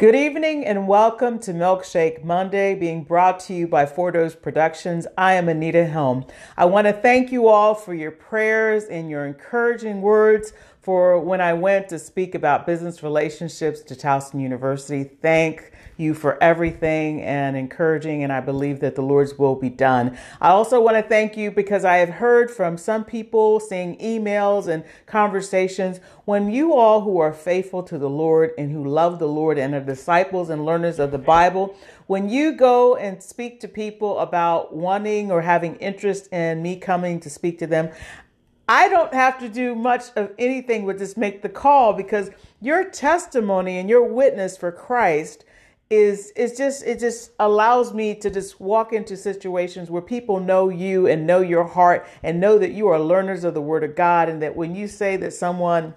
Good evening and welcome to Milkshake Monday, being brought to you by Four Dose Productions. I am Anita Helm. I want to thank you all for your prayers and your encouraging words for when I went to speak about business relationships to Towson University. Thank you for everything and encouraging, and I believe that the Lord's will be done. I also want to thank you because I have heard from some people, seeing emails and conversations, when you all who are faithful to the Lord and who love the Lord and are disciples and learners of the Bible, when you go and speak to people about wanting or having interest in me coming to speak to them, I don't have to do much of anything but just make the call because your testimony and your witness for Christ is is just it just allows me to just walk into situations where people know you and know your heart and know that you are learners of the word of God and that when you say that someone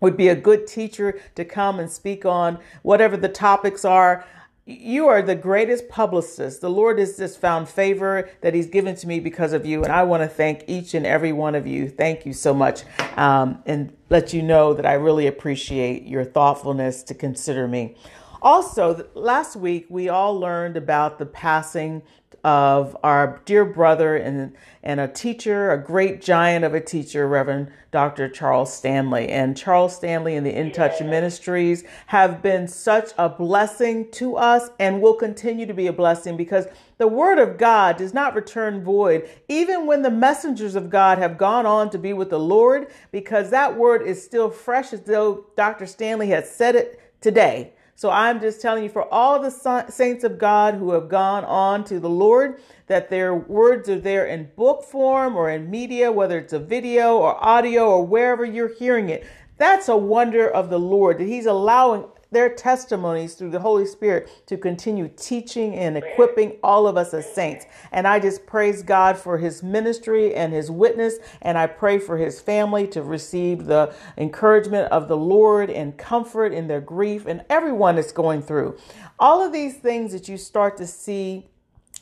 would be a good teacher to come and speak on whatever the topics are you are the greatest publicist. The Lord has just found favor that He's given to me because of you. And I want to thank each and every one of you. Thank you so much. Um, and let you know that I really appreciate your thoughtfulness to consider me. Also, last week we all learned about the passing of our dear brother and, and a teacher, a great giant of a teacher, Reverend Dr. Charles Stanley. And Charles Stanley and the In Touch Ministries have been such a blessing to us and will continue to be a blessing because the word of God does not return void, even when the messengers of God have gone on to be with the Lord, because that word is still fresh as though Dr. Stanley has said it today. So I'm just telling you for all the saints of God who have gone on to the Lord, that their words are there in book form or in media, whether it's a video or audio or wherever you're hearing it. That's a wonder of the Lord that He's allowing their testimonies through the Holy Spirit to continue teaching and equipping all of us as saints. And I just praise God for his ministry and his witness. And I pray for his family to receive the encouragement of the Lord and comfort in their grief and everyone that's going through. All of these things that you start to see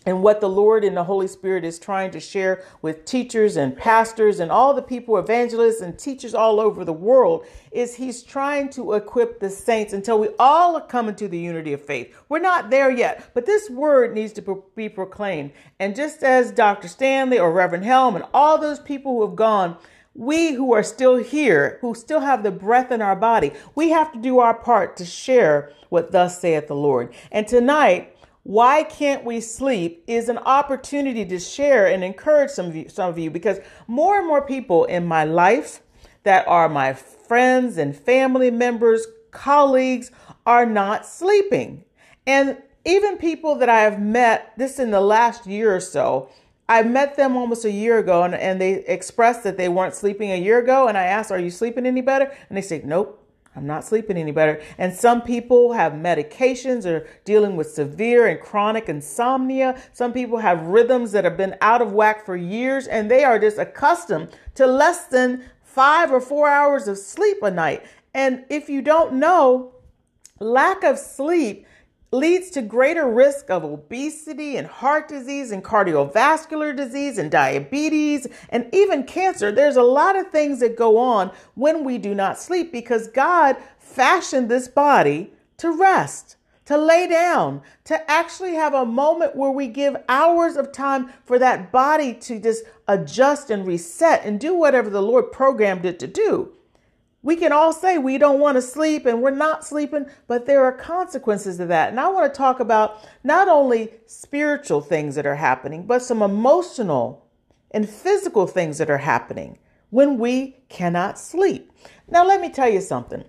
and what the Lord and the Holy Spirit is trying to share with teachers and pastors and all the people, evangelists and teachers all over the world is He's trying to equip the saints until we all come into the unity of faith. We're not there yet, but this word needs to be proclaimed. And just as Dr. Stanley or Reverend Helm and all those people who have gone, we who are still here, who still have the breath in our body, we have to do our part to share what thus saith the Lord. And tonight, why can't we sleep is an opportunity to share and encourage some of you, some of you because more and more people in my life that are my friends and family members, colleagues are not sleeping. And even people that I have met this in the last year or so, I met them almost a year ago and, and they expressed that they weren't sleeping a year ago. And I asked, Are you sleeping any better? And they said, Nope. I'm not sleeping any better. And some people have medications or dealing with severe and chronic insomnia. Some people have rhythms that have been out of whack for years and they are just accustomed to less than five or four hours of sleep a night. And if you don't know, lack of sleep leads to greater risk of obesity and heart disease and cardiovascular disease and diabetes and even cancer. There's a lot of things that go on when we do not sleep because God fashioned this body to rest. To lay down, to actually have a moment where we give hours of time for that body to just adjust and reset and do whatever the Lord programmed it to do. We can all say we don't want to sleep and we're not sleeping, but there are consequences to that. And I want to talk about not only spiritual things that are happening, but some emotional and physical things that are happening when we cannot sleep. Now, let me tell you something.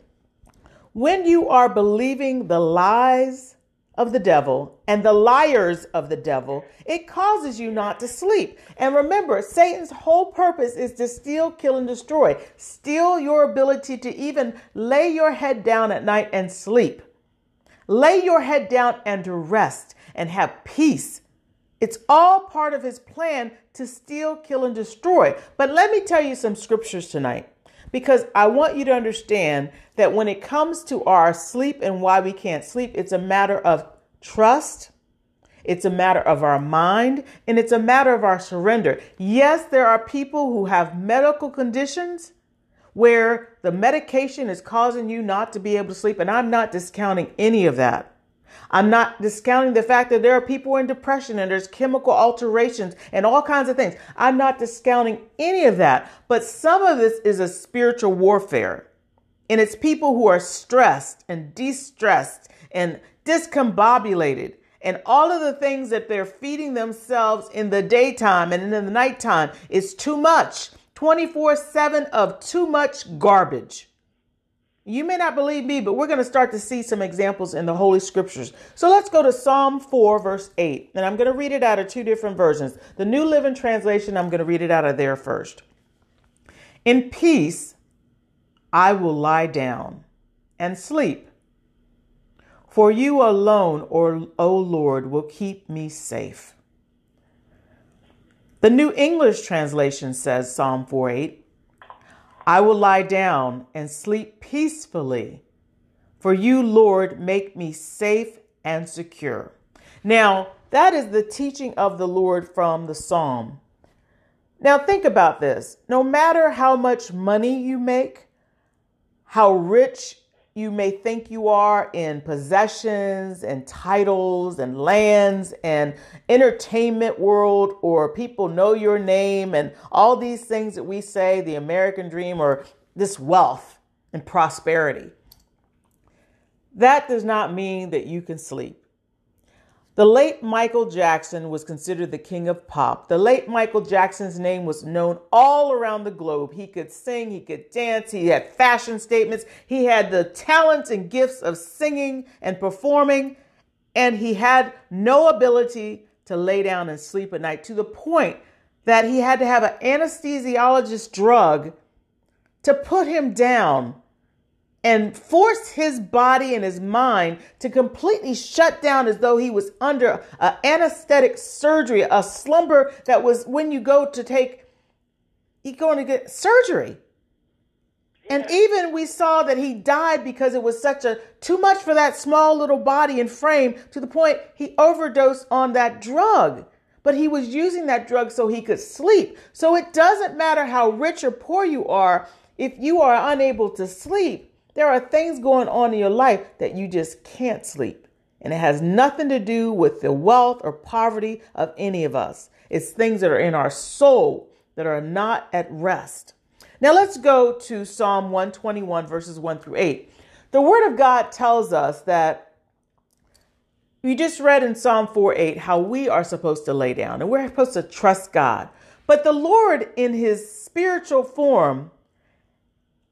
When you are believing the lies of the devil and the liars of the devil, it causes you not to sleep. And remember, Satan's whole purpose is to steal, kill, and destroy. Steal your ability to even lay your head down at night and sleep. Lay your head down and rest and have peace. It's all part of his plan to steal, kill, and destroy. But let me tell you some scriptures tonight because I want you to understand that when it comes to our sleep and why we can't sleep, it's a matter of trust. It's a matter of our mind and it's a matter of our surrender. Yes, there are people who have medical conditions where the medication is causing you not to be able to sleep, and I'm not discounting any of that. I'm not discounting the fact that there are people in depression and there's chemical alterations and all kinds of things. I'm not discounting any of that. But some of this is a spiritual warfare. And it's people who are stressed and distressed and discombobulated and all of the things that they're feeding themselves in the daytime and in the nighttime is too much 24 7 of too much garbage. You may not believe me, but we're going to start to see some examples in the Holy Scriptures. So let's go to Psalm 4, verse 8. And I'm going to read it out of two different versions. The New Living Translation, I'm going to read it out of there first. In peace, I will lie down and sleep. For you alone, O Lord, will keep me safe. The New English translation says, Psalm 4 8, I will lie down and sleep peacefully, for you, Lord, make me safe and secure. Now, that is the teaching of the Lord from the psalm. Now, think about this. No matter how much money you make, how rich you may think you are in possessions and titles and lands and entertainment world or people know your name and all these things that we say the American dream or this wealth and prosperity. That does not mean that you can sleep. The late Michael Jackson was considered the king of pop. The late Michael Jackson's name was known all around the globe. He could sing, he could dance, he had fashion statements, he had the talents and gifts of singing and performing, and he had no ability to lay down and sleep at night to the point that he had to have an anesthesiologist drug to put him down and force his body and his mind to completely shut down as though he was under an anesthetic surgery, a slumber that was when you go to take, you going to get surgery. And even we saw that he died because it was such a too much for that small little body and frame to the point he overdosed on that drug. But he was using that drug so he could sleep. So it doesn't matter how rich or poor you are, if you are unable to sleep, there are things going on in your life that you just can't sleep. And it has nothing to do with the wealth or poverty of any of us. It's things that are in our soul that are not at rest. Now let's go to Psalm 121, verses 1 through 8. The Word of God tells us that we just read in Psalm 4 8 how we are supposed to lay down and we're supposed to trust God. But the Lord, in His spiritual form,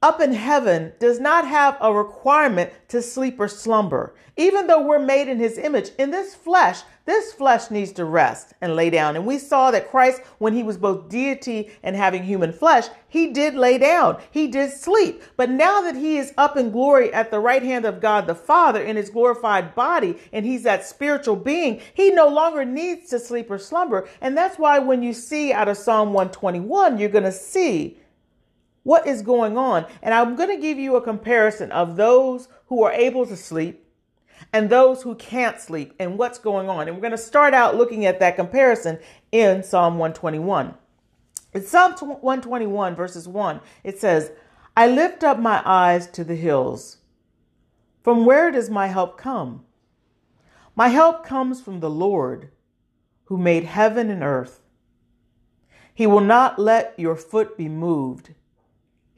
up in heaven does not have a requirement to sleep or slumber. Even though we're made in his image, in this flesh, this flesh needs to rest and lay down. And we saw that Christ, when he was both deity and having human flesh, he did lay down. He did sleep. But now that he is up in glory at the right hand of God the Father in his glorified body, and he's that spiritual being, he no longer needs to sleep or slumber. And that's why when you see out of Psalm 121, you're going to see what is going on? And I'm going to give you a comparison of those who are able to sleep and those who can't sleep and what's going on. And we're going to start out looking at that comparison in Psalm 121. In Psalm 121, verses 1, it says, I lift up my eyes to the hills. From where does my help come? My help comes from the Lord who made heaven and earth. He will not let your foot be moved.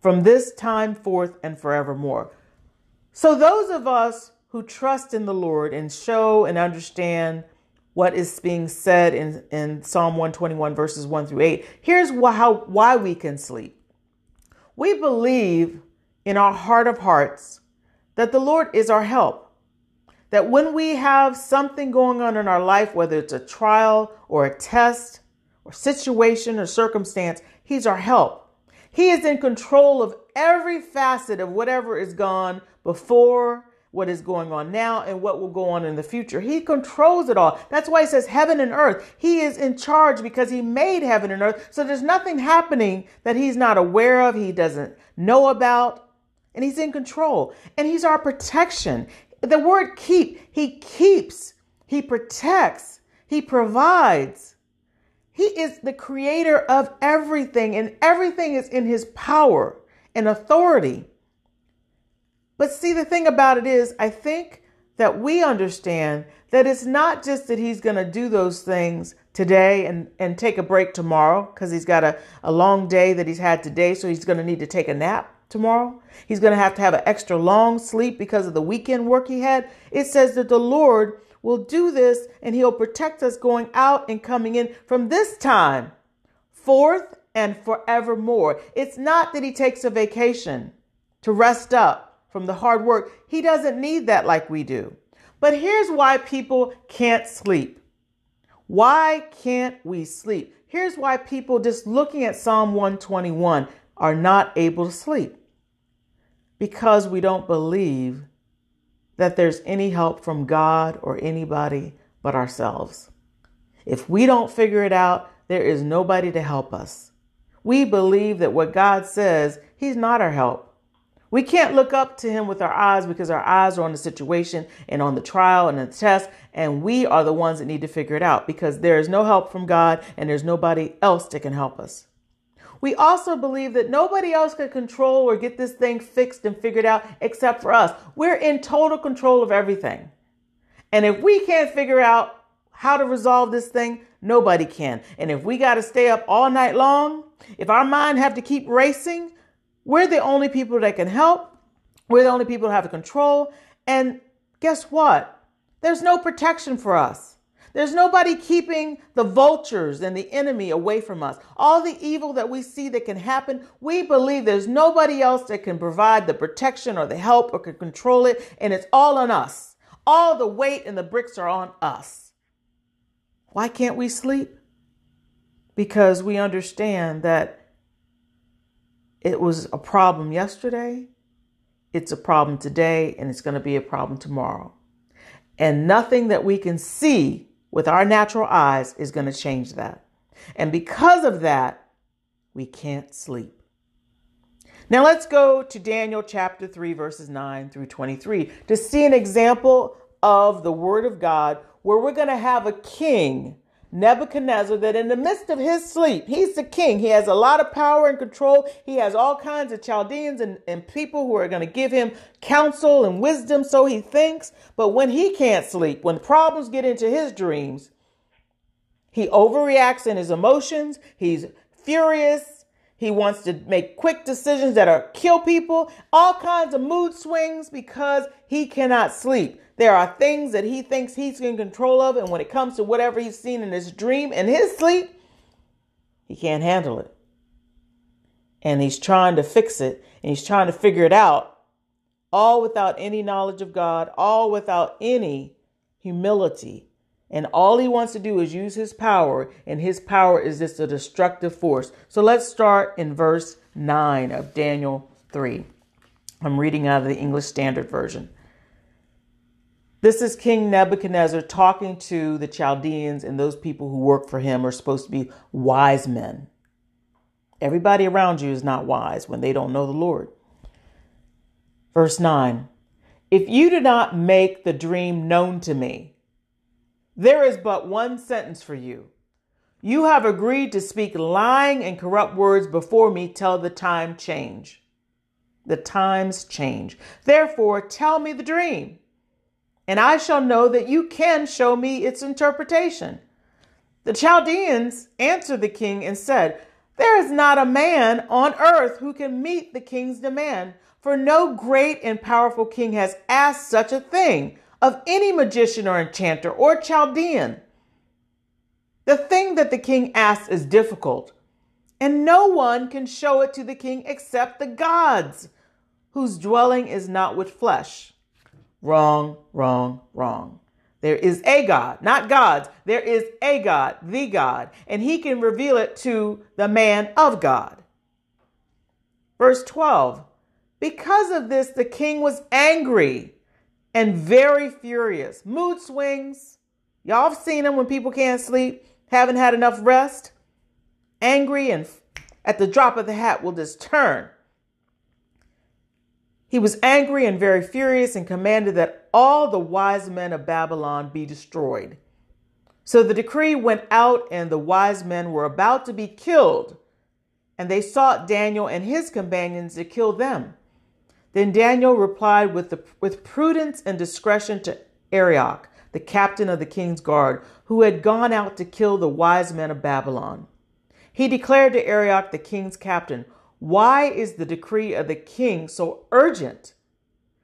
from this time forth and forevermore. So, those of us who trust in the Lord and show and understand what is being said in, in Psalm 121, verses 1 through 8, here's why, how, why we can sleep. We believe in our heart of hearts that the Lord is our help. That when we have something going on in our life, whether it's a trial or a test or situation or circumstance, He's our help. He is in control of every facet of whatever is gone before, what is going on now and what will go on in the future. He controls it all. That's why he says heaven and earth. He is in charge because he made heaven and earth. So there's nothing happening that he's not aware of, he doesn't know about, and he's in control. And he's our protection. The word keep, he keeps, he protects, he provides. He is the creator of everything, and everything is in his power and authority. But see, the thing about it is, I think that we understand that it's not just that he's going to do those things today and, and take a break tomorrow because he's got a, a long day that he's had today, so he's going to need to take a nap tomorrow. He's going to have to have an extra long sleep because of the weekend work he had. It says that the Lord will do this and he'll protect us going out and coming in from this time forth and forevermore. It's not that he takes a vacation to rest up from the hard work. He doesn't need that like we do. But here's why people can't sleep. Why can't we sleep? Here's why people just looking at Psalm 121 are not able to sleep. Because we don't believe that there's any help from God or anybody but ourselves. If we don't figure it out, there is nobody to help us. We believe that what God says, He's not our help. We can't look up to him with our eyes because our eyes are on the situation and on the trial and the test, and we are the ones that need to figure it out because there is no help from God and there's nobody else that can help us. We also believe that nobody else can control or get this thing fixed and figured out except for us. We're in total control of everything. And if we can't figure out how to resolve this thing, nobody can. And if we got to stay up all night long, if our mind have to keep racing, we're the only people that can help. We're the only people that have the control. And guess what? There's no protection for us. There's nobody keeping the vultures and the enemy away from us. All the evil that we see that can happen, we believe there's nobody else that can provide the protection or the help or can control it. And it's all on us. All the weight and the bricks are on us. Why can't we sleep? Because we understand that it was a problem yesterday, it's a problem today, and it's going to be a problem tomorrow. And nothing that we can see with our natural eyes is going to change that. And because of that, we can't sleep. Now let's go to Daniel chapter 3, verses 9 through 23 to see an example of the Word of God where we're going to have a king Nebuchadnezzar that in the midst of his sleep, he's the king. He has a lot of power and control. He has all kinds of Chaldeans and, and people who are going to give him counsel and wisdom, so he thinks. But when he can't sleep, when problems get into his dreams, he overreacts in his emotions. He's furious. He wants to make quick decisions that are kill people, all kinds of mood swings because he cannot sleep. There are things that he thinks he's in control of, and when it comes to whatever he's seen in his dream and his sleep, he can't handle it. And he's trying to fix it, and he's trying to figure it out, all without any knowledge of God, all without any humility. And all he wants to do is use his power, and his power is just a destructive force. So let's start in verse 9 of Daniel 3. I'm reading out of the English Standard Version. This is King Nebuchadnezzar talking to the Chaldeans, and those people who work for him are supposed to be wise men. Everybody around you is not wise when they don't know the Lord. Verse 9 If you do not make the dream known to me, there is but one sentence for you. You have agreed to speak lying and corrupt words before me till the time change. The times change. Therefore, tell me the dream and I shall know that you can show me its interpretation. The Chaldeans answered the king and said, There is not a man on earth who can meet the king's demand, for no great and powerful king has asked such a thing of any magician or enchanter or Chaldean. The thing that the king asks is difficult, and no one can show it to the king except the gods, whose dwelling is not with flesh. Wrong, wrong, wrong. There is a God, not gods. There is a God, the God, and he can reveal it to the man of God. Verse 12 Because of this, the king was angry and very furious. Mood swings. Y'all have seen them when people can't sleep, haven't had enough rest. Angry and at the drop of the hat will just turn. He was angry and very furious and commanded that all the wise men of Babylon be destroyed. So the decree went out, and the wise men were about to be killed. And they sought Daniel and his companions to kill them. Then Daniel replied with, the, with prudence and discretion to Arioch, the captain of the king's guard, who had gone out to kill the wise men of Babylon. He declared to Arioch, the king's captain, Why is the decree of the king so urgent?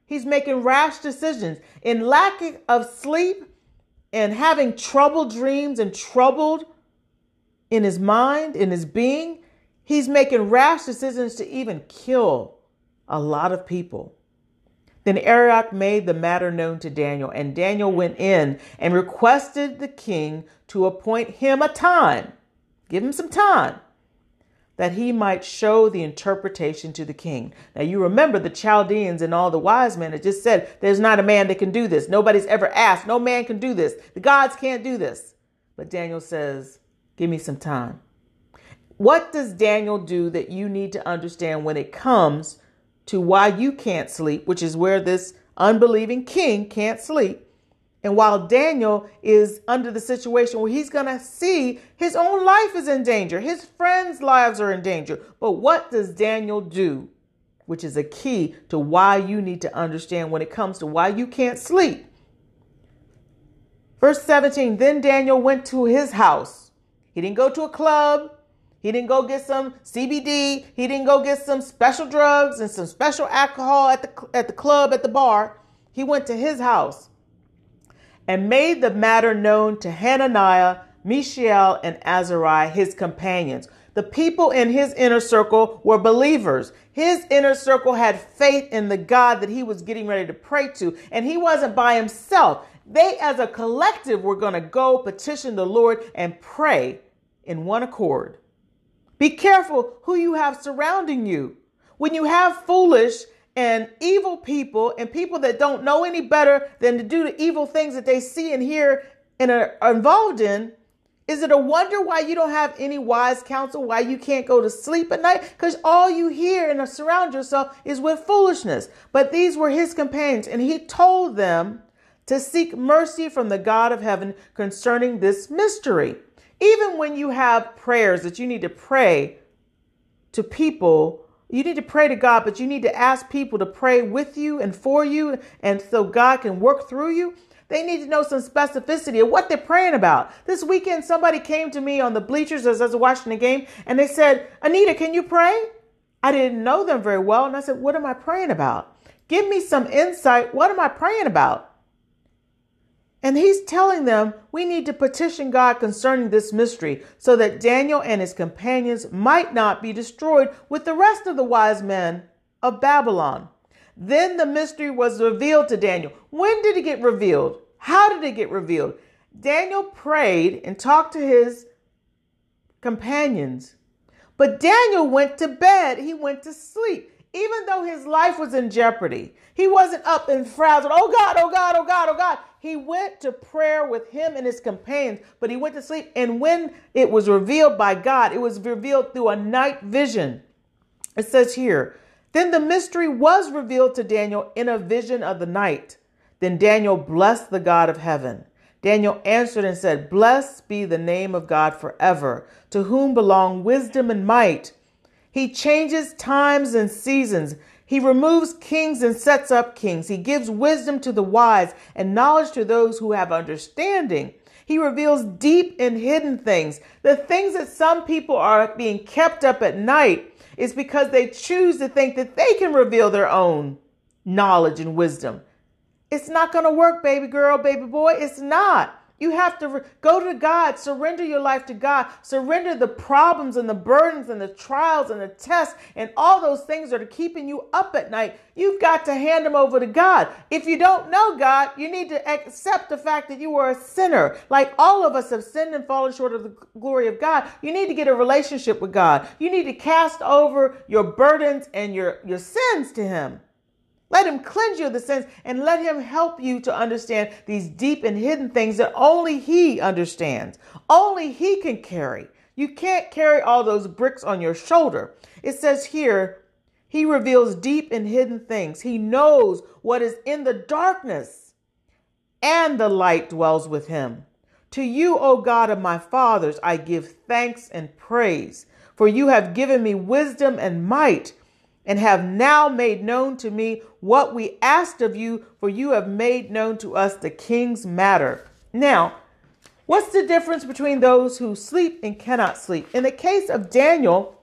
He's making rash decisions. In lack of sleep, and having troubled dreams and troubled in his mind, in his being, he's making rash decisions to even kill a lot of people. Then Arioch made the matter known to Daniel, and Daniel went in and requested the king to appoint him a time, give him some time, that he might show the interpretation to the king. Now, you remember the Chaldeans and all the wise men had just said, There's not a man that can do this. Nobody's ever asked. No man can do this. The gods can't do this. But Daniel says, Give me some time. What does Daniel do that you need to understand when it comes to why you can't sleep, which is where this unbelieving king can't sleep? And while Daniel is under the situation where he's going to see his own life is in danger, his friends' lives are in danger. But what does Daniel do? Which is a key to why you need to understand when it comes to why you can't sleep. Verse 17 Then Daniel went to his house. He didn't go to a club. He didn't go get some CBD. He didn't go get some special drugs and some special alcohol at the, at the club, at the bar. He went to his house and made the matter known to Hananiah, Mishael, and Azariah, his companions. The people in his inner circle were believers. His inner circle had faith in the God that he was getting ready to pray to, and he wasn't by himself. They, as a collective, were going to go petition the Lord and pray in one accord. Be careful who you have surrounding you. When you have foolish and evil people and people that don't know any better than to do the evil things that they see and hear and are involved in, is it a wonder why you don't have any wise counsel, why you can't go to sleep at night? Because all you hear and surround yourself is with foolishness. But these were his companions, and he told them to seek mercy from the God of heaven concerning this mystery. Even when you have prayers that you need to pray to people you need to pray to God, but you need to ask people to pray with you and for you, and so God can work through you. They need to know some specificity of what they're praying about. This weekend, somebody came to me on the bleachers as I was watching the game, and they said, Anita, can you pray? I didn't know them very well, and I said, What am I praying about? Give me some insight. What am I praying about? And he's telling them we need to petition God concerning this mystery so that Daniel and his companions might not be destroyed with the rest of the wise men of Babylon. Then the mystery was revealed to Daniel. When did it get revealed? How did it get revealed? Daniel prayed and talked to his companions. But Daniel went to bed. He went to sleep. Even though his life was in jeopardy, he wasn't up and frazzled. Oh God, oh God, oh God, oh God. He went to prayer with him and his companions, but he went to sleep. And when it was revealed by God, it was revealed through a night vision. It says here, then the mystery was revealed to Daniel in a vision of the night. Then Daniel blessed the God of heaven. Daniel answered and said, Blessed be the name of God forever, to whom belong wisdom and might. He changes times and seasons. He removes kings and sets up kings. He gives wisdom to the wise and knowledge to those who have understanding. He reveals deep and hidden things. The things that some people are being kept up at night is because they choose to think that they can reveal their own knowledge and wisdom. It's not going to work, baby girl, baby boy. It's not. You have to re- go to God, surrender your life to God, surrender the problems and the burdens and the trials and the tests and all those things that are keeping you up at night. You've got to hand them over to God. If you don't know God, you need to accept the fact that you are a sinner. Like all of us have sinned and fallen short of the glory of God. You need to get a relationship with God. You need to cast over your burdens and your, your sins to Him. Let him cleanse you of the sins and let him help you to understand these deep and hidden things that only he understands. Only he can carry. You can't carry all those bricks on your shoulder. It says here, he reveals deep and hidden things. He knows what is in the darkness, and the light dwells with him. To you, O God of my fathers, I give thanks and praise, for you have given me wisdom and might, and have now made known to me what we asked of you, for you have made known to us the king's matter. Now, what's the difference between those who sleep and cannot sleep? In the case of Daniel,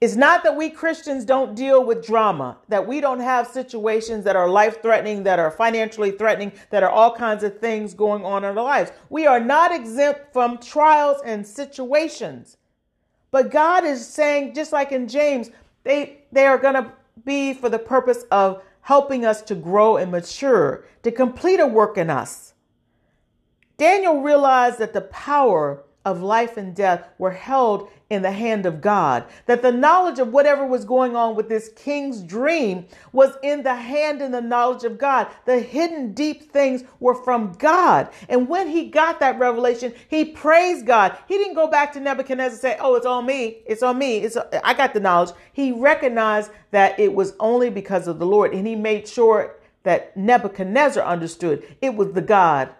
it's not that we Christians don't deal with drama, that we don't have situations that are life threatening, that are financially threatening, that are all kinds of things going on in our lives. We are not exempt from trials and situations. But God is saying, just like in James, they, they are going to be for the purpose of helping us to grow and mature, to complete a work in us. Daniel realized that the power of life and death were held in the hand of God. That the knowledge of whatever was going on with this king's dream was in the hand and the knowledge of God. The hidden deep things were from God. And when he got that revelation, he praised God. He didn't go back to Nebuchadnezzar and say, Oh, it's on me. It's on me. It's I got the knowledge. He recognized that it was only because of the Lord. And he made sure that Nebuchadnezzar understood it was the God.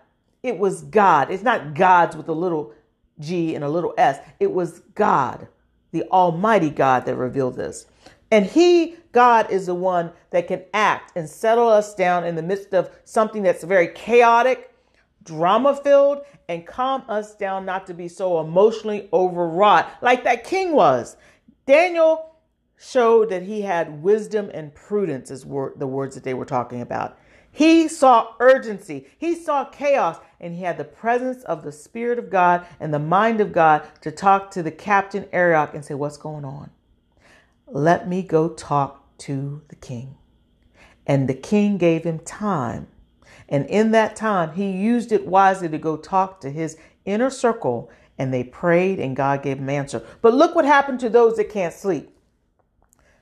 It was God. It's not God's with a little G and a little s. It was God, the Almighty God, that revealed this. And He, God, is the one that can act and settle us down in the midst of something that's very chaotic, drama filled, and calm us down not to be so emotionally overwrought like that king was. Daniel showed that he had wisdom and prudence, is the words that they were talking about. He saw urgency, he saw chaos, and he had the presence of the Spirit of God and the mind of God to talk to the captain Arioch and say, What's going on? Let me go talk to the king. And the king gave him time. And in that time, he used it wisely to go talk to his inner circle. And they prayed, and God gave him answer. But look what happened to those that can't sleep.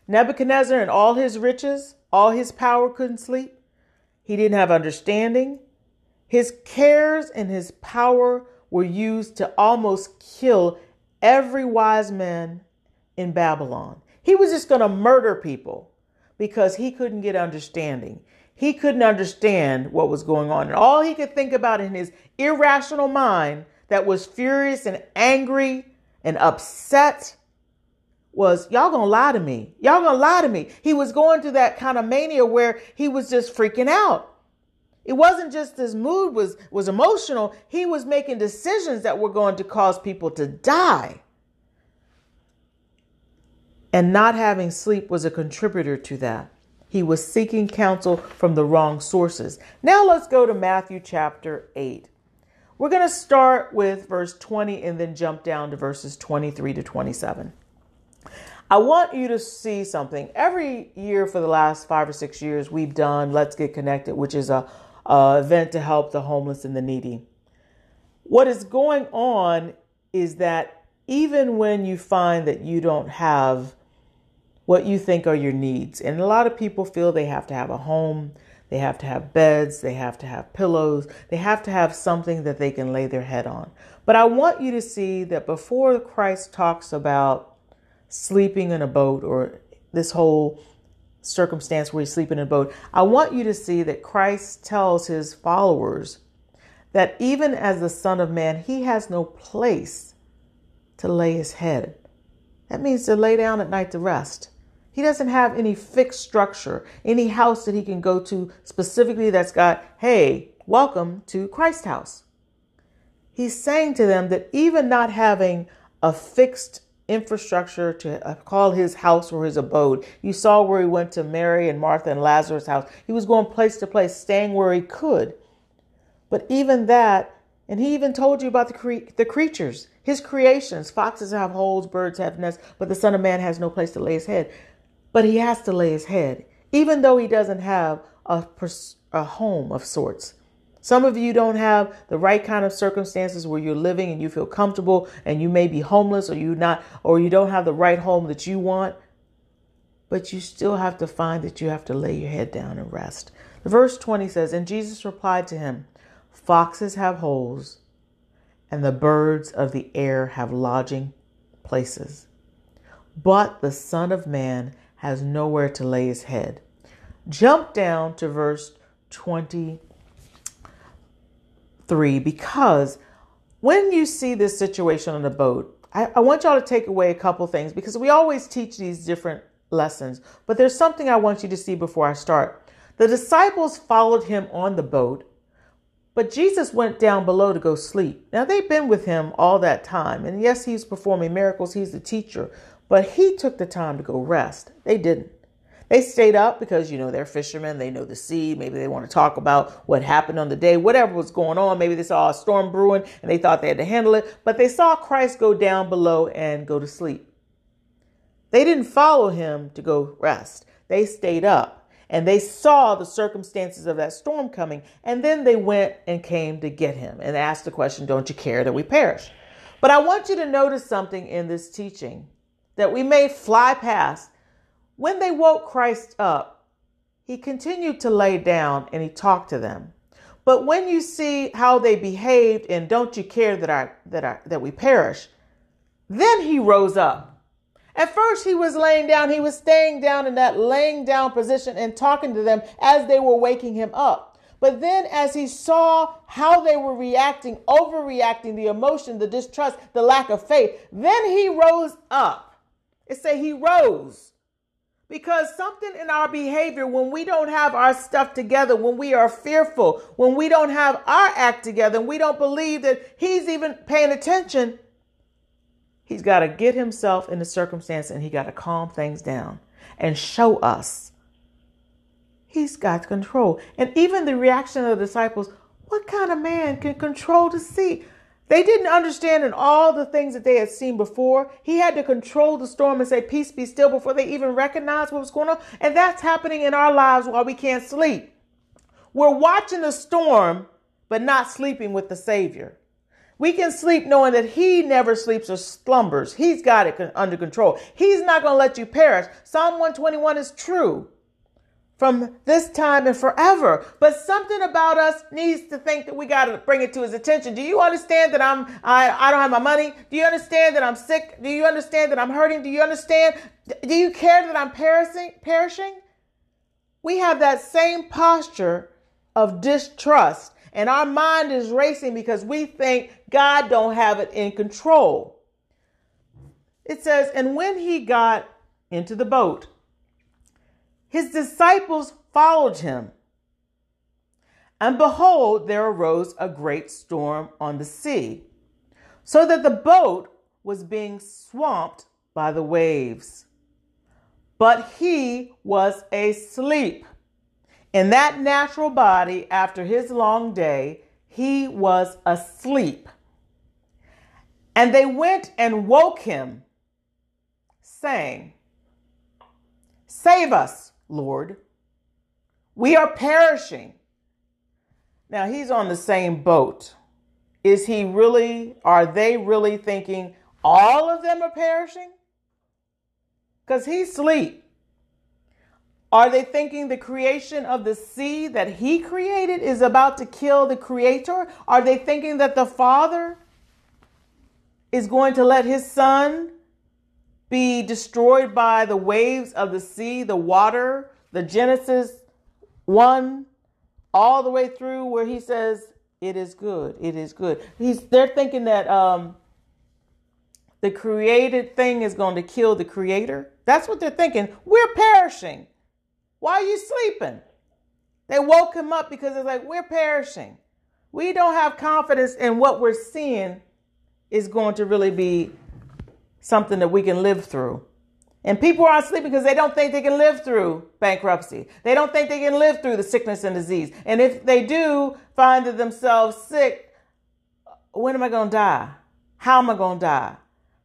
Nebuchadnezzar and all his riches, all his power couldn't sleep. He didn't have understanding. His cares and his power were used to almost kill every wise man in Babylon. He was just going to murder people because he couldn't get understanding. He couldn't understand what was going on. And all he could think about in his irrational mind that was furious and angry and upset was, y'all gonna lie to me. Y'all gonna lie to me. He was going through that kind of mania where he was just freaking out. It wasn't just his mood was was emotional. He was making decisions that were going to cause people to die. And not having sleep was a contributor to that. He was seeking counsel from the wrong sources. Now let's go to Matthew chapter 8. We're going to start with verse 20 and then jump down to verses 23 to 27. I want you to see something. Every year for the last five or six years, we've done Let's Get Connected, which is a uh, event to help the homeless and the needy. What is going on is that even when you find that you don't have what you think are your needs, and a lot of people feel they have to have a home, they have to have beds, they have to have pillows, they have to have something that they can lay their head on. But I want you to see that before Christ talks about sleeping in a boat or this whole circumstance where he's sleeping in a boat, I want you to see that Christ tells his followers that even as the Son of Man, he has no place to lay his head. That means to lay down at night to rest. He doesn't have any fixed structure, any house that he can go to specifically that's got, hey, welcome to Christ House. He's saying to them that even not having a fixed infrastructure to uh, call his house or his abode. You saw where he went to Mary and Martha and Lazarus' house. He was going place to place, staying where he could. But even that, and he even told you about the cre- the creatures, his creations. Foxes have holes, birds have nests, but the Son of Man has no place to lay his head. But he has to lay his head, even though he doesn't have a, a home of sorts. Some of you don't have the right kind of circumstances where you're living and you feel comfortable and you may be homeless or you not or you don't have the right home that you want. but you still have to find that you have to lay your head down and rest. Verse 20 says, And Jesus replied to him, Foxes have holes, and the birds of the air have lodging places. But the Son of Man has nowhere to lay his head. Jump down to verse 23 because when you see this situation on the boat, I, I want y'all to take away a couple things because we always teach these different lessons, but there's something I want you to see before I start. The disciples followed him on the boat, but Jesus went down below to go sleep. Now, they've been with him all that time, and yes, he's performing miracles, he's the teacher, but he took the time to go rest. They didn't. They stayed up because, you know, they're fishermen. They know the sea. Maybe they want to talk about what happened on the day, whatever was going on. Maybe they saw a storm brewing and they thought they had to handle it. But they saw Christ go down below and go to sleep. They didn't follow him to go rest. They stayed up and they saw the circumstances of that storm coming. And then they went and came to get him and asked the question, Don't you care that we perish? But I want you to notice something in this teaching that we may fly past when they woke Christ up, he continued to lay down and he talked to them. But when you see how they behaved and don't you care that I that I that we perish, then he rose up. At first he was laying down, he was staying down in that laying down position and talking to them as they were waking him up. But then as he saw how they were reacting, overreacting, the emotion, the distrust, the lack of faith, then he rose up. It say he rose. Because something in our behavior, when we don't have our stuff together, when we are fearful, when we don't have our act together, and we don't believe that He's even paying attention, He's got to get Himself in the circumstance and He got to calm things down and show us He's got control. And even the reaction of the disciples what kind of man can control the sea? They didn't understand in all the things that they had seen before. He had to control the storm and say, Peace be still, before they even recognized what was going on. And that's happening in our lives while we can't sleep. We're watching the storm, but not sleeping with the Savior. We can sleep knowing that He never sleeps or slumbers. He's got it under control. He's not going to let you perish. Psalm 121 is true from this time and forever. But something about us needs to think that we got to bring it to his attention. Do you understand that I'm I, I don't have my money? Do you understand that I'm sick? Do you understand that I'm hurting? Do you understand? Do you care that I'm perishing? Perishing? We have that same posture of distrust and our mind is racing because we think God don't have it in control. It says, and when he got into the boat, his disciples followed him. And behold, there arose a great storm on the sea, so that the boat was being swamped by the waves. But he was asleep. In that natural body, after his long day, he was asleep. And they went and woke him, saying, Save us, Lord. We are perishing. Now he's on the same boat. Is he really, are they really thinking all of them are perishing? Because he's asleep. Are they thinking the creation of the sea that he created is about to kill the creator? Are they thinking that the Father is going to let his son be destroyed by the waves of the sea, the water, the Genesis 1, all the way through where he says, It is good, it is good. He's they're thinking that um the created thing is going to kill the creator. That's what they're thinking. We're perishing. Why are you sleeping? They woke him up because it's like, we're perishing. We don't have confidence in what we're seeing is going to really be something that we can live through. And people aren't sleeping because they don't think they can live through bankruptcy. They don't think they can live through the sickness and disease. And if they do find themselves sick, when am I going to die? How am I going to die?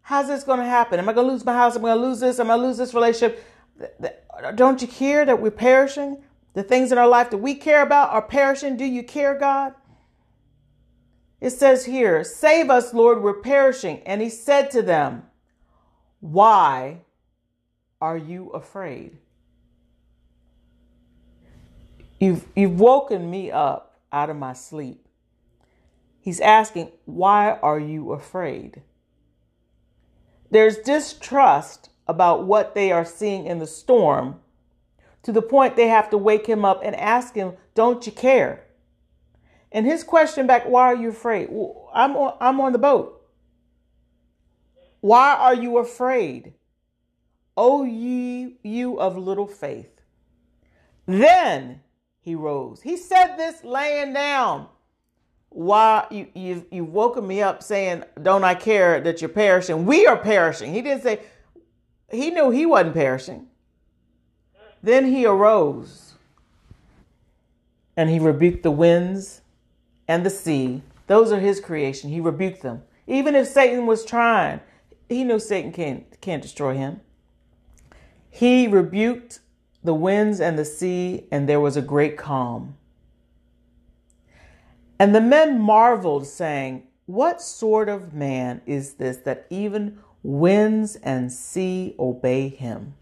How's this going to happen? Am I going to lose my house? Am I going to lose this? Am I going to lose this relationship? Don't you care that we're perishing? The things in our life that we care about are perishing. Do you care, God? It says here, Save us, Lord, we're perishing. And he said to them, why are you afraid? You've, you've woken me up out of my sleep. He's asking, Why are you afraid? There's distrust about what they are seeing in the storm to the point they have to wake him up and ask him, Don't you care? And his question back, Why are you afraid? Well, I'm, on, I'm on the boat. Why are you afraid? O ye you of little faith. Then he rose. He said this laying down. Why you you you woken me up saying, Don't I care that you're perishing? We are perishing. He didn't say he knew he wasn't perishing. Then he arose and he rebuked the winds and the sea. Those are his creation. He rebuked them. Even if Satan was trying, he knew Satan can't, can't destroy him. He rebuked the winds and the sea, and there was a great calm. And the men marveled, saying, What sort of man is this that even winds and sea obey him?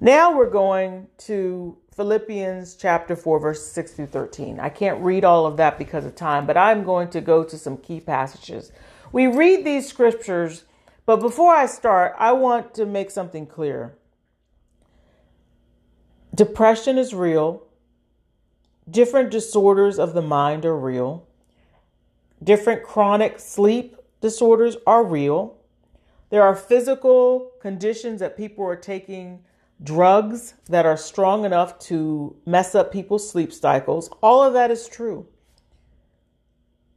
Now we're going to Philippians chapter 4, verse 6 through 13. I can't read all of that because of time, but I'm going to go to some key passages. We read these scriptures, but before I start, I want to make something clear. Depression is real. Different disorders of the mind are real. Different chronic sleep disorders are real. There are physical conditions that people are taking drugs that are strong enough to mess up people's sleep cycles. All of that is true.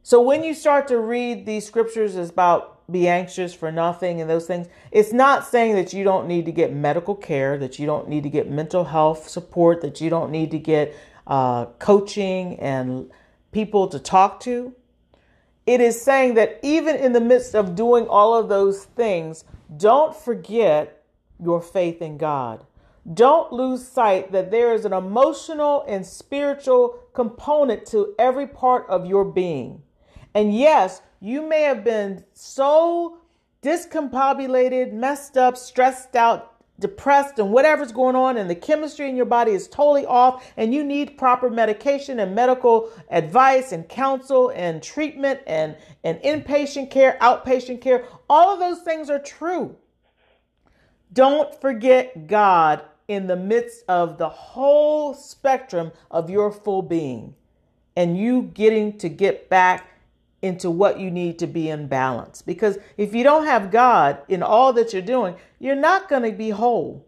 So when you start to read these scriptures about be anxious for nothing and those things. It's not saying that you don't need to get medical care, that you don't need to get mental health support, that you don't need to get uh, coaching and people to talk to. It is saying that even in the midst of doing all of those things, don't forget your faith in God. Don't lose sight that there is an emotional and spiritual component to every part of your being. And yes, you may have been so discombobulated, messed up, stressed out, depressed, and whatever's going on, and the chemistry in your body is totally off, and you need proper medication and medical advice and counsel and treatment and, and inpatient care, outpatient care. All of those things are true. Don't forget God in the midst of the whole spectrum of your full being and you getting to get back into what you need to be in balance. Because if you don't have God in all that you're doing, you're not going to be whole.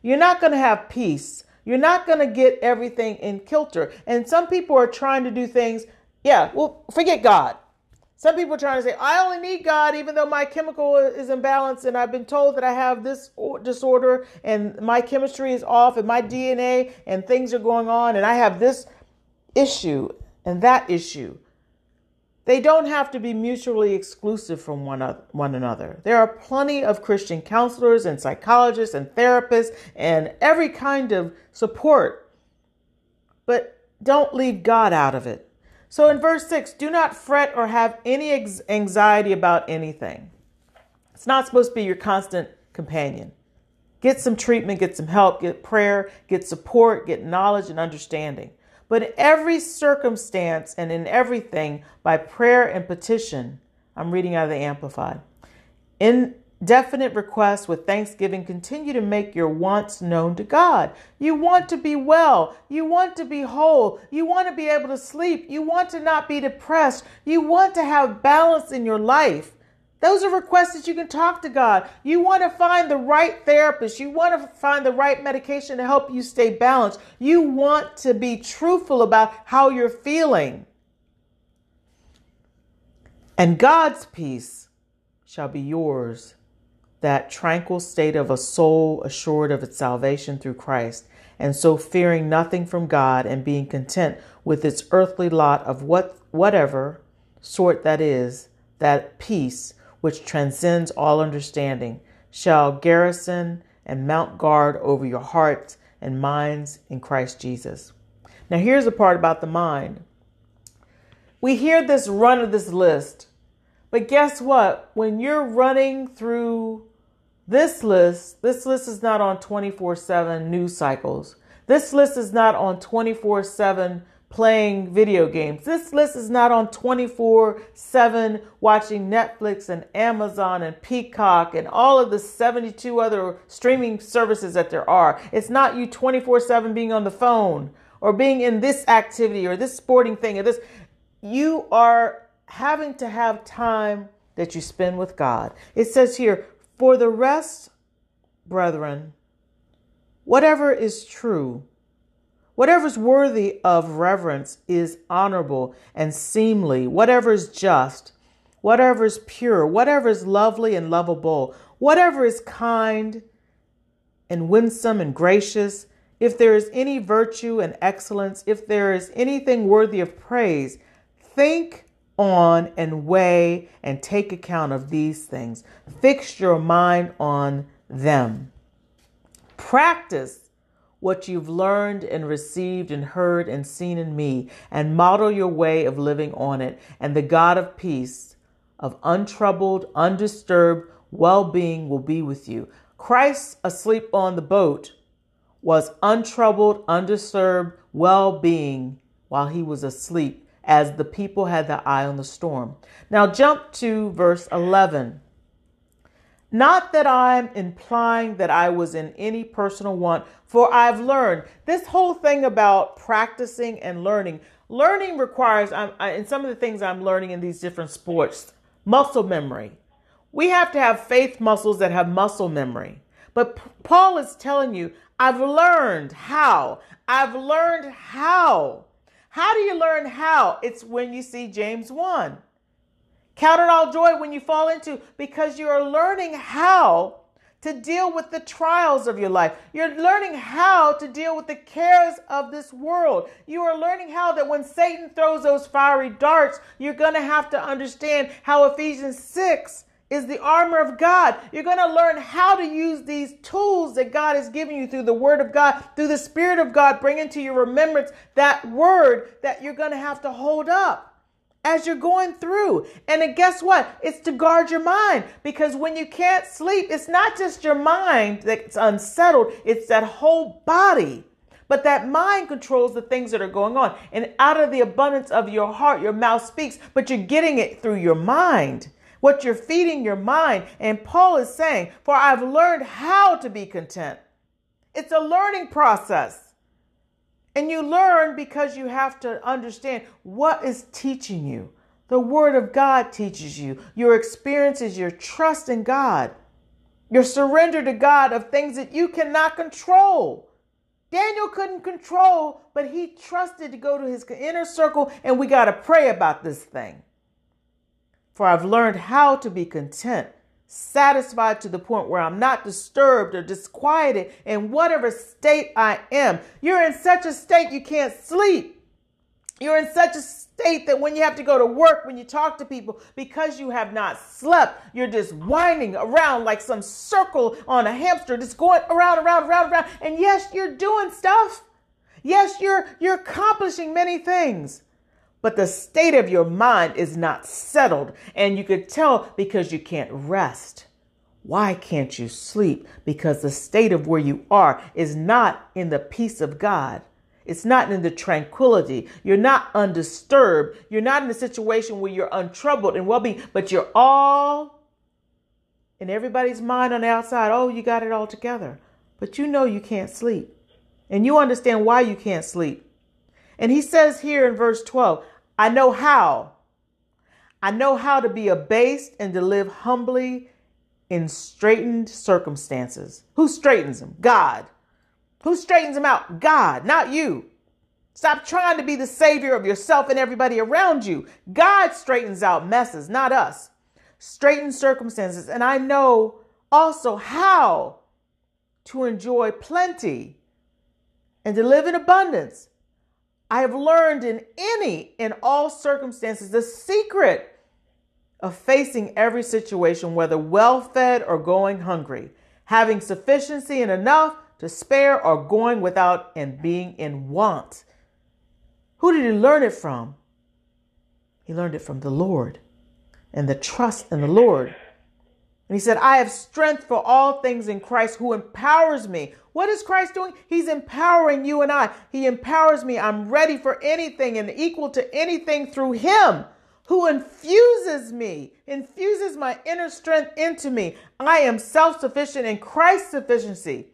You're not going to have peace. You're not going to get everything in kilter. And some people are trying to do things, yeah, well, forget God. Some people are trying to say, I only need God even though my chemical is imbalanced and I've been told that I have this disorder and my chemistry is off and my DNA and things are going on and I have this issue and that issue. They don't have to be mutually exclusive from one, one another. There are plenty of Christian counselors and psychologists and therapists and every kind of support. But don't leave God out of it. So in verse 6, do not fret or have any anxiety about anything. It's not supposed to be your constant companion. Get some treatment, get some help, get prayer, get support, get knowledge and understanding. But in every circumstance and in everything, by prayer and petition, I'm reading out of the Amplified. In definite requests with thanksgiving, continue to make your wants known to God. You want to be well. You want to be whole. You want to be able to sleep. You want to not be depressed. You want to have balance in your life. Those are requests that you can talk to God. You want to find the right therapist. You want to find the right medication to help you stay balanced. You want to be truthful about how you're feeling. And God's peace shall be yours, that tranquil state of a soul assured of its salvation through Christ, and so fearing nothing from God and being content with its earthly lot of what whatever sort that is, that peace which transcends all understanding, shall garrison and mount guard over your hearts and minds in Christ Jesus. Now, here's the part about the mind. We hear this run of this list, but guess what? When you're running through This list, this list is not on 24/7 news cycles. This list is not on 24/7 playing video games. This list is not on 24 7 watching Netflix and Amazon and Peacock and all of the 72 other streaming services that there are. It's not you 24 7 being on the phone or being in this activity or this sporting thing or this. You are having to have time that you spend with God. It says here, for the rest, brethren, whatever is true, whatever is worthy of reverence is honorable and seemly, whatever is just, whatever is pure, whatever is lovely and lovable, whatever is kind and winsome and gracious, if there is any virtue and excellence, if there is anything worthy of praise, think on and weigh and take account of these things. Fix your mind on them. Practice what you've learned and received and heard and seen in me, and model your way of living on it. And the God of peace, of untroubled, undisturbed well being will be with you. Christ asleep on the boat was untroubled, undisturbed well being while he was asleep as the people had their eye on the storm. Now jump to verse 11. Not that I'm implying that I was in any personal want, for I've learned this whole thing about practicing and learning. Learning requires, and some of the things I'm learning in these different sports, muscle memory. We have to have faith muscles that have muscle memory. But Paul is telling you, I've learned how. I've learned how how do you learn how? It's when you see James 1. Count it all joy when you fall into because you are learning how to deal with the trials of your life. You're learning how to deal with the cares of this world. You are learning how that when Satan throws those fiery darts, you're going to have to understand how Ephesians 6 is the armor of God. You're going to learn how to use these tools that God has given you through the Word of God, through the Spirit of God, bring into your remembrance that Word that you're going to have to hold up as you're going through. And guess what? It's to guard your mind because when you can't sleep, it's not just your mind that's unsettled, it's that whole body. But that mind controls the things that are going on. And out of the abundance of your heart, your mouth speaks, but you're getting it through your mind what you're feeding your mind. And Paul is saying, For I've learned how to be content. It's a learning process. And you learn because you have to understand what is teaching you. The Word of God teaches you. Your experiences, your trust in God, your surrender to God of things that you cannot control. Daniel couldn't control, but he trusted to go to his inner circle, and we got to pray about this thing. For I've learned how to be content, satisfied to the point where I'm not disturbed or disquieted in whatever state I am. You're in such a state you can't sleep. You're in such a state that when you have to go to work, when you talk to people, because you have not slept, you're just winding around like some circle on a hamster, just going around, around, around, around. And yes, you're doing stuff. Yes, you're you're accomplishing many things but the state of your mind is not settled. And you could tell because you can't rest. Why can't you sleep? Because the state of where you are is not in the peace of God. It's not in the tranquility. You're not undisturbed. You're not in a situation where you're untroubled and well being, but you're all in everybody's mind on the outside. Oh, you got it all together. But you know you can't sleep. And you understand why you can't sleep. And he says here in verse 12, I know how. I know how to be abased and to live humbly in straitened circumstances. Who straightens them? God. Who straightens them out? God, not you. Stop trying to be the savior of yourself and everybody around you. God straightens out messes, not us. Straighten circumstances. And I know also how to enjoy plenty and to live in abundance I have learned in any and all circumstances the secret of facing every situation, whether well fed or going hungry, having sufficiency and enough to spare or going without and being in want. Who did he learn it from? He learned it from the Lord and the trust in the Lord. And he said, I have strength for all things in Christ who empowers me. What is Christ doing? He's empowering you and I. He empowers me. I'm ready for anything and equal to anything through him who infuses me, infuses my inner strength into me. I am self sufficient in Christ's sufficiency.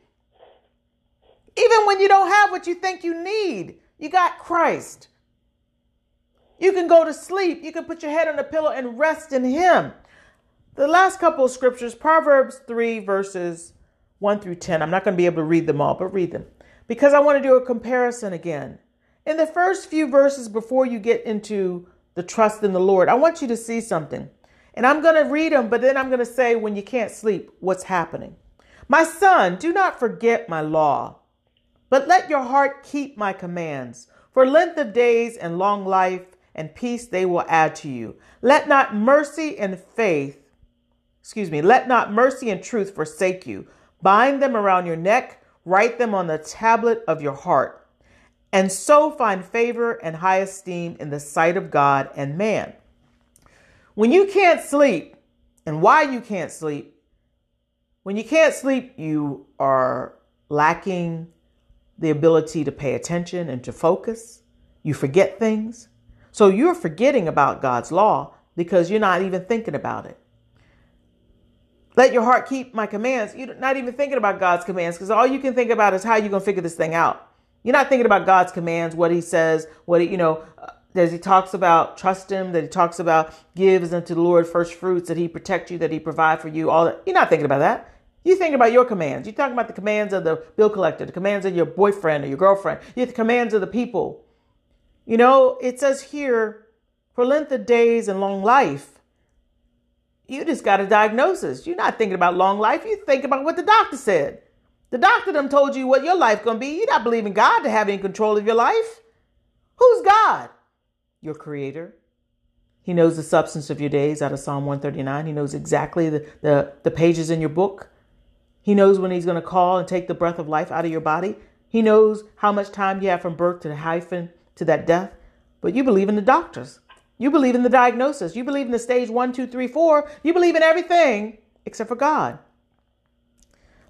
Even when you don't have what you think you need, you got Christ. You can go to sleep. You can put your head on a pillow and rest in Him. The last couple of scriptures, Proverbs 3, verses 1 through 10. I'm not going to be able to read them all, but read them because I want to do a comparison again. In the first few verses before you get into the trust in the Lord, I want you to see something. And I'm going to read them, but then I'm going to say, when you can't sleep, what's happening. My son, do not forget my law, but let your heart keep my commands. For length of days and long life and peace they will add to you. Let not mercy and faith, excuse me, let not mercy and truth forsake you. Bind them around your neck, write them on the tablet of your heart, and so find favor and high esteem in the sight of God and man. When you can't sleep, and why you can't sleep, when you can't sleep, you are lacking the ability to pay attention and to focus. You forget things. So you're forgetting about God's law because you're not even thinking about it. Let your heart keep my commands. You're not even thinking about God's commands because all you can think about is how you're going to figure this thing out. You're not thinking about God's commands, what he says, what he, you know, uh, as he talks about trust him, that he talks about gives unto the Lord first fruits, that he protect you, that he provide for you, all that. You're not thinking about that. You're thinking about your commands. You're talking about the commands of the bill collector, the commands of your boyfriend or your girlfriend. You're the commands of the people you know, it says here, for length of days and long life. You just got a diagnosis. You're not thinking about long life. You think about what the doctor said. The doctor them told you what your life gonna be. You're not believing God to have any control of your life. Who's God? Your creator. He knows the substance of your days out of Psalm 139. He knows exactly the, the, the pages in your book. He knows when he's to call and take the breath of life out of your body. He knows how much time you have from birth to the hyphen to that death, but you believe in the doctors. You believe in the diagnosis. You believe in the stage one, two, three, four. You believe in everything except for God.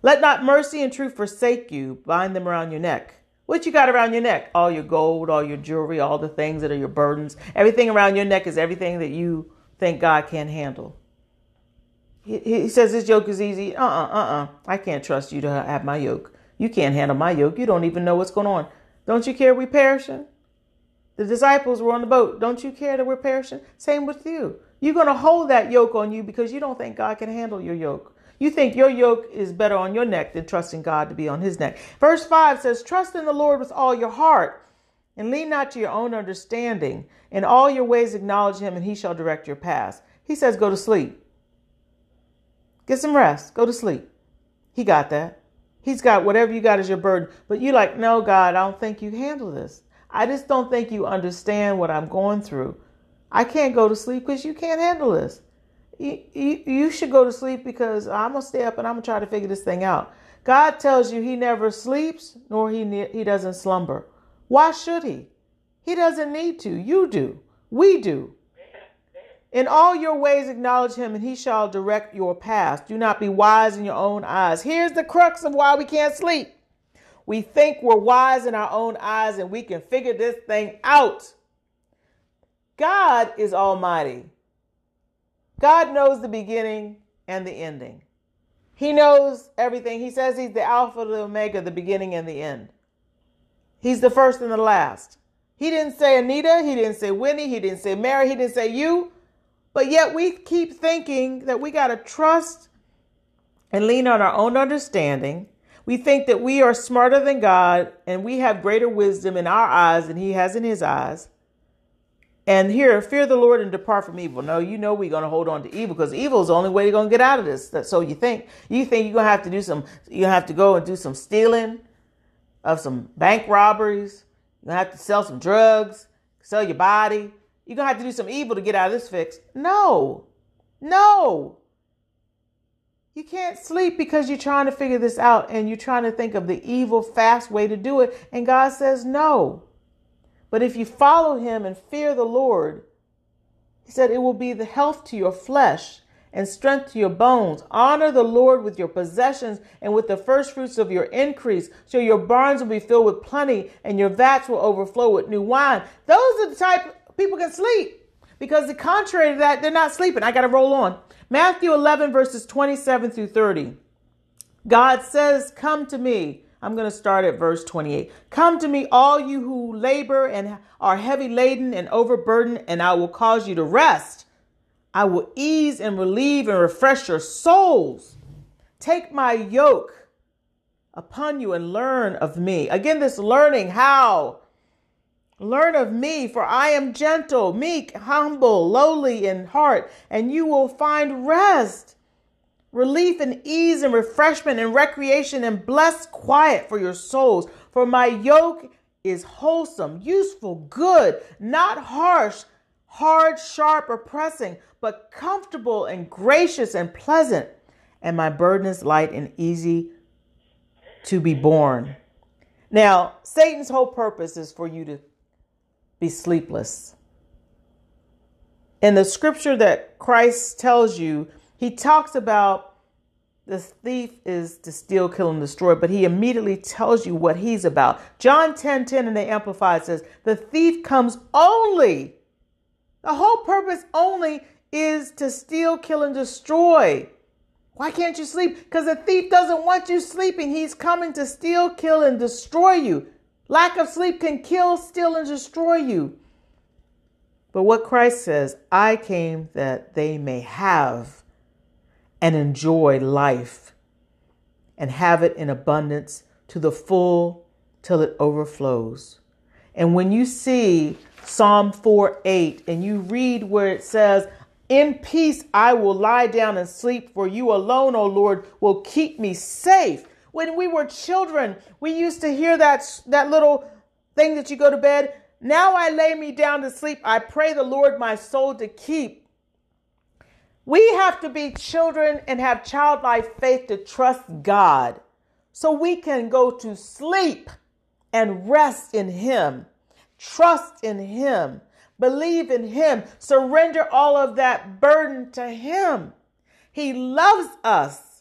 Let not mercy and truth forsake you. Bind them around your neck. What you got around your neck? All your gold, all your jewelry, all the things that are your burdens. Everything around your neck is everything that you think God can't handle. He, he says this yoke is easy. Uh uh-uh, uh uh. I can't trust you to have my yoke. You can't handle my yoke. You don't even know what's going on. Don't you care we perishing? The disciples were on the boat. Don't you care that we're perishing? Same with you. You're going to hold that yoke on you because you don't think God can handle your yoke. You think your yoke is better on your neck than trusting God to be on his neck. Verse 5 says, Trust in the Lord with all your heart and lean not to your own understanding. In all your ways acknowledge him, and he shall direct your paths. He says, Go to sleep. Get some rest. Go to sleep. He got that. He's got whatever you got as your burden. But you're like, no, God, I don't think you handle this. I just don't think you understand what I'm going through. I can't go to sleep because you can't handle this. You, you, you should go to sleep because I'm going to stay up and I'm going to try to figure this thing out. God tells you he never sleeps nor he, he doesn't slumber. Why should he? He doesn't need to. You do. We do. In all your ways, acknowledge him, and he shall direct your path. Do not be wise in your own eyes. Here's the crux of why we can't sleep. We think we're wise in our own eyes and we can figure this thing out. God is almighty. God knows the beginning and the ending. He knows everything. He says he's the Alpha, the Omega, the beginning and the end. He's the first and the last. He didn't say Anita. He didn't say Winnie. He didn't say Mary. He didn't say you. But yet we keep thinking that we got to trust and lean on our own understanding we think that we are smarter than God and we have greater wisdom in our eyes than He has in His eyes. And here, fear the Lord and depart from evil. No, you know we're going to hold on to evil because evil is the only way you're going to get out of this. So you think you think you're going to have to do some. You have to go and do some stealing of some bank robberies. You're going to have to sell some drugs, sell your body. You're going to have to do some evil to get out of this fix. No, no. You can't sleep because you're trying to figure this out and you're trying to think of the evil, fast way to do it. And God says no. But if you follow Him and fear the Lord, He said it will be the health to your flesh and strength to your bones. Honor the Lord with your possessions and with the first fruits of your increase. So your barns will be filled with plenty and your vats will overflow with new wine. Those are the type people can sleep because the contrary to that, they're not sleeping. I got to roll on. Matthew 11 verses 27 through 30. God says, come to me I'm going to start at verse 28. Come to me, all you who labor and are heavy laden and overburdened, and I will cause you to rest. I will ease and relieve and refresh your souls. Take my yoke upon you and learn of me. Again, this learning how? Learn of me, for I am gentle, meek, humble, lowly in heart, and you will find rest relief and ease and refreshment and recreation and blessed quiet for your souls. For my yoke is wholesome, useful, good, not harsh, hard, sharp, or pressing, but comfortable and gracious and pleasant. And my burden is light and easy to be borne. Now, Satan's whole purpose is for you to be sleepless. In the scripture that Christ tells you, he talks about the thief is to steal, kill, and destroy, but he immediately tells you what he's about. John 10 10 in the Amplified says, The thief comes only, the whole purpose only is to steal, kill, and destroy. Why can't you sleep? Because the thief doesn't want you sleeping. He's coming to steal, kill, and destroy you. Lack of sleep can kill, steal, and destroy you. But what Christ says, I came that they may have and enjoy life and have it in abundance to the full till it overflows. And when you see Psalm 4 8 and you read where it says, In peace I will lie down and sleep, for you alone, O Lord, will keep me safe. When we were children, we used to hear that, that little thing that you go to bed. Now I lay me down to sleep. I pray the Lord my soul to keep. We have to be children and have childlike faith to trust God so we can go to sleep and rest in Him, trust in Him, believe in Him, surrender all of that burden to Him. He loves us.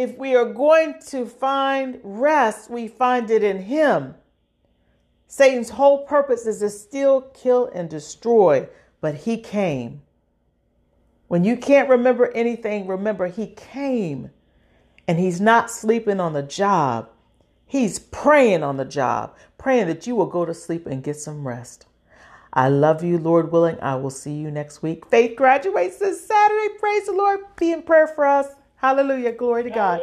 If we are going to find rest, we find it in Him. Satan's whole purpose is to steal, kill, and destroy, but He came when you can't remember anything, remember He came and He's not sleeping on the job. He's praying on the job, praying that you will go to sleep and get some rest. I love you, Lord willing. I will see you next week. Faith graduates this Saturday. Praise the Lord. Be in prayer for us. Hallelujah. Glory to God.